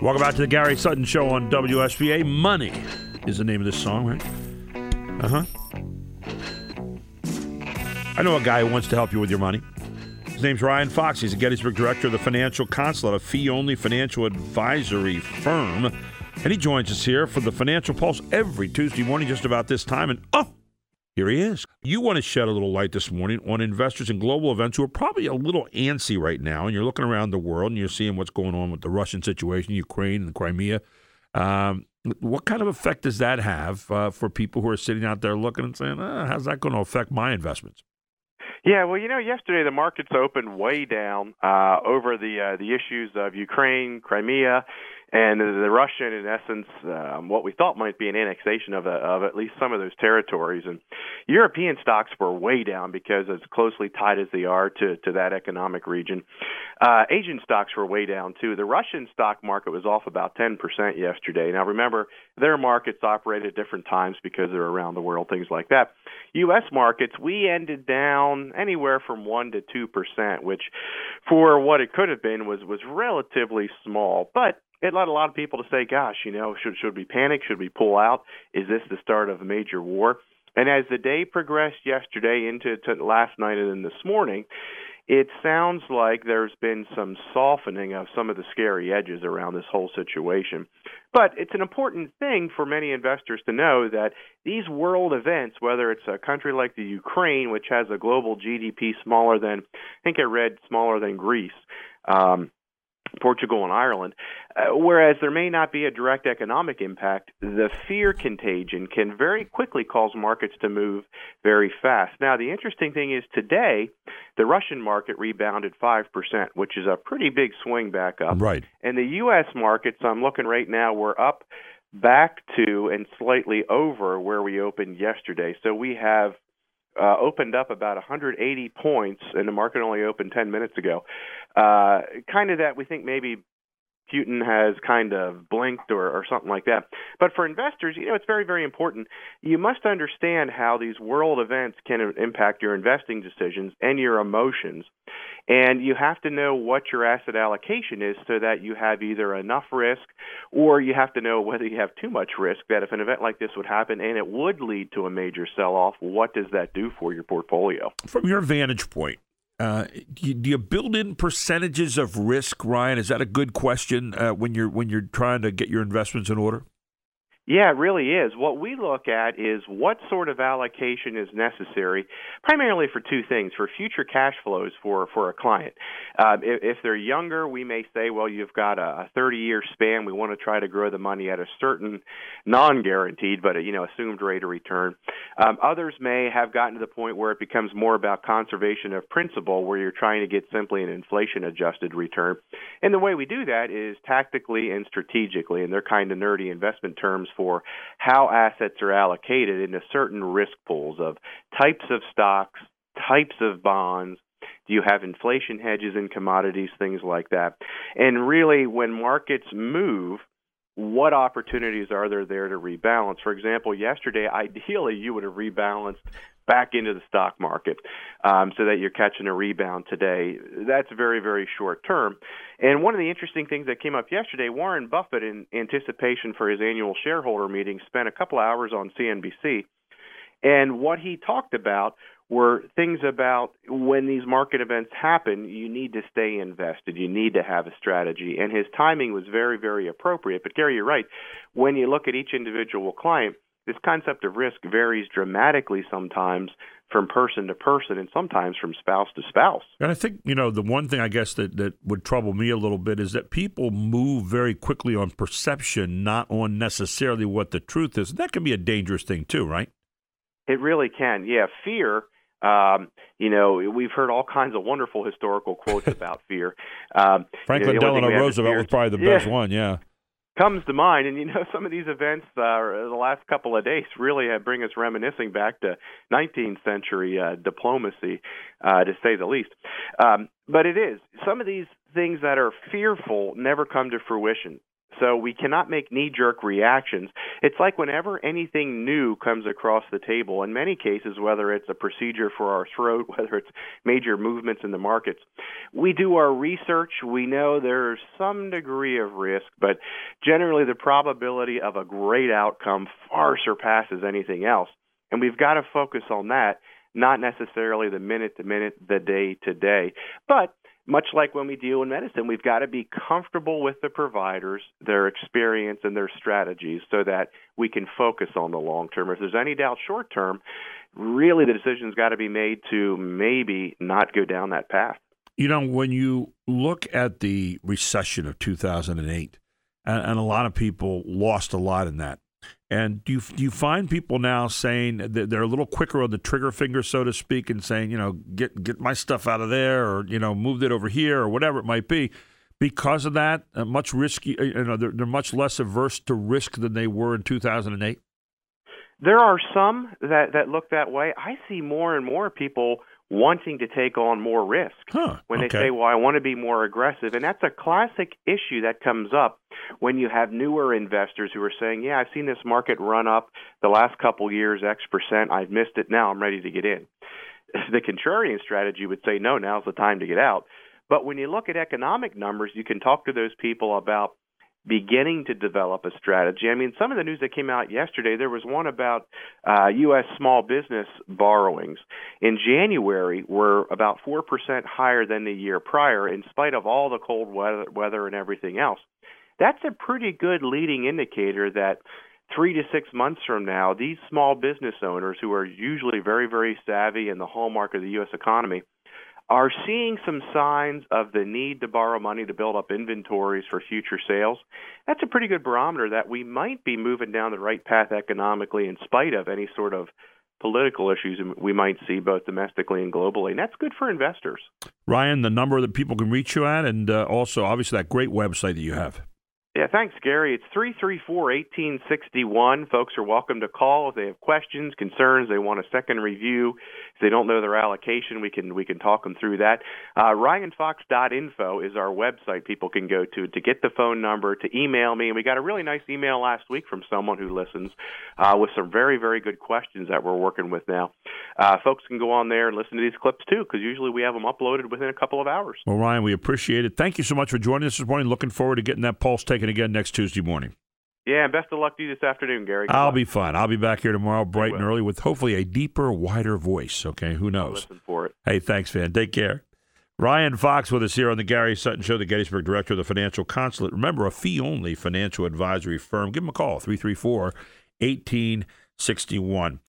Welcome back to the Gary Sutton Show on WSBA. Money is the name of this song, right? Uh huh. I know a guy who wants to help you with your money. His name's Ryan Fox. He's a Gettysburg director of the Financial Consulate, a fee only financial advisory firm. And he joins us here for the Financial Pulse every Tuesday morning, just about this time. And oh, here he is. You want to shed a little light this morning on investors in global events who are probably a little antsy right now. And you're looking around the world and you're seeing what's going on with the Russian situation, Ukraine, and Crimea. Um, what kind of effect does that have uh, for people who are sitting out there looking and saying, ah, how's that going to affect my investments? Yeah, well, you know, yesterday the markets opened way down uh, over the uh, the issues of Ukraine, Crimea, and the, Russian, in essence, um, what we thought might be an annexation of, a, of at least some of those territories. And European stocks were way down because as closely tied as they are to, to that economic region. Uh, Asian stocks were way down too. The Russian stock market was off about 10% yesterday. Now remember, their markets operate at different times because they're around the world, things like that. U.S. markets, we ended down anywhere from 1 to 2%, which for what it could have been was, was relatively small. But it led a lot of people to say, "Gosh, you know, should should we panic? Should we pull out? Is this the start of a major war?" And as the day progressed yesterday into last night and then this morning, it sounds like there's been some softening of some of the scary edges around this whole situation. But it's an important thing for many investors to know that these world events, whether it's a country like the Ukraine, which has a global GDP smaller than, I think I read smaller than Greece, um, Portugal and Ireland. Uh, whereas there may not be a direct economic impact, the fear contagion can very quickly cause markets to move very fast. Now, the interesting thing is today, the Russian market rebounded 5%, which is a pretty big swing back up. Right. And the U.S. markets, I'm looking right now, we're up back to and slightly over where we opened yesterday. So we have uh, opened up about 180 points, and the market only opened 10 minutes ago. Uh, kind of that we think maybe Putin has kind of blinked or, or something like that. But for investors, you know, it's very, very important. You must understand how these world events can impact your investing decisions and your emotions. And you have to know what your asset allocation is so that you have either enough risk or you have to know whether you have too much risk that if an event like this would happen and it would lead to a major sell off, what does that do for your portfolio? From your vantage point, uh, do, you, do, you, build in percentages of risk, Ryan? Is that a good question uh, when you're when you're trying to get your investments in order? Yeah, it really is. What we look at is what sort of allocation is necessary, primarily for two things: for future cash flows for for a client. Uh, if, if they're younger, we may say, well, you've got a 30-year span. We want to try to grow the money at a certain non-guaranteed, but a, you know, assumed rate of return. Um, others may have gotten to the point where it becomes more about conservation of principal, where you're trying to get simply an inflation-adjusted return. And the way we do that is tactically and strategically, and they're kind of nerdy investment terms for how assets are allocated into certain risk pools of types of stocks, types of bonds, do you have inflation hedges in commodities, things like that? And really, when markets move, what opportunities are there there to rebalance? For example, yesterday, ideally, you would have rebalanced back into the stock market um, so that you're catching a rebound today. That's very, very short term. And one of the interesting things that came up yesterday, Warren Buffett, in anticipation for his annual shareholder meeting, spent a couple hours on CNBC. And what he talked about were things about when these market events happen, you need to stay invested. You need to have a strategy. And his timing was very, very appropriate. But Gary, you're right. When you look at each individual client, this concept of risk varies dramatically sometimes from person to person and sometimes from spouse to spouse. And I think, you know, the one thing I guess that, that would trouble me a little bit is that people move very quickly on perception, not on necessarily what the truth is. That can be a dangerous thing too, right? It really can. Yeah, fear um, you know, we've heard all kinds of wonderful historical quotes about fear. Um, Franklin you know, Delano Roosevelt was probably the best one. Yeah comes to mind. And you know, some of these events uh, the last couple of days really have bring us reminiscing back to 19th century uh, diplomacy, uh, to say the least. Um, but it is some of these things that are fearful never come to fruition. So we cannot make knee jerk reactions. It's like whenever anything new comes across the table, in many cases, whether it's a procedure for our throat, whether it's major movements in the markets, we do our research. We know there's some degree of risk, but generally the probability of a great outcome far surpasses anything else. And we've got to focus on that, not necessarily the minute to minute, the day to day. But much like when we deal in medicine, we've got to be comfortable with the providers, their experience, and their strategies so that we can focus on the long term. If there's any doubt short term, really the decision's got to be made to maybe not go down that path. You know, when you look at the recession of 2008, and, and a lot of people lost a lot in that. And do you, do you find people now saying that they're a little quicker on the trigger finger, so to speak, and saying, you know, get get my stuff out of there, or you know, move it over here, or whatever it might be, because of that, uh, much risky. Uh, you know, they're, they're much less averse to risk than they were in 2008. There are some that that look that way. I see more and more people wanting to take on more risk huh, when they okay. say, "Well, I want to be more aggressive," and that's a classic issue that comes up when you have newer investors who are saying, "Yeah, I've seen this market run up the last couple years X percent. I've missed it. Now I'm ready to get in." The contrarian strategy would say, "No, now's the time to get out." But when you look at economic numbers, you can talk to those people about beginning to develop a strategy. I mean, some of the news that came out yesterday, there was one about uh, U.S. small business borrowings in January were about 4% higher than the year prior, in spite of all the cold weather, weather and everything else. That's a pretty good leading indicator that three to six months from now, these small business owners who are usually very, very savvy and the hallmark of the U.S. economy are seeing some signs of the need to borrow money to build up inventories for future sales. That's a pretty good barometer that we might be moving down the right path economically in spite of any sort of political issues we might see both domestically and globally. And that's good for investors. Ryan, the number that people can reach you at, and uh, also obviously that great website that you have. Yeah, thanks, Gary. It's 334 1861. Folks are welcome to call if they have questions, concerns, they want a second review. If they don't know their allocation, we can we can talk them through that. Uh, RyanFox.info is our website people can go to to get the phone number, to email me. And we got a really nice email last week from someone who listens uh, with some very, very good questions that we're working with now. Uh, folks can go on there and listen to these clips too, because usually we have them uploaded within a couple of hours. Well, Ryan, we appreciate it. Thank you so much for joining us this morning. Looking forward to getting that pulse taken again next Tuesday morning. Yeah, and best of luck to you this afternoon, Gary. I'll be fine. I'll be back here tomorrow, bright and early, with hopefully a deeper, wider voice. Okay, who knows? I'll listen for it. Hey, thanks, man. Take care. Ryan Fox with us here on the Gary Sutton Show, the Gettysburg Director of the Financial Consulate. Remember, a fee only financial advisory firm. Give them a call, 334 1861.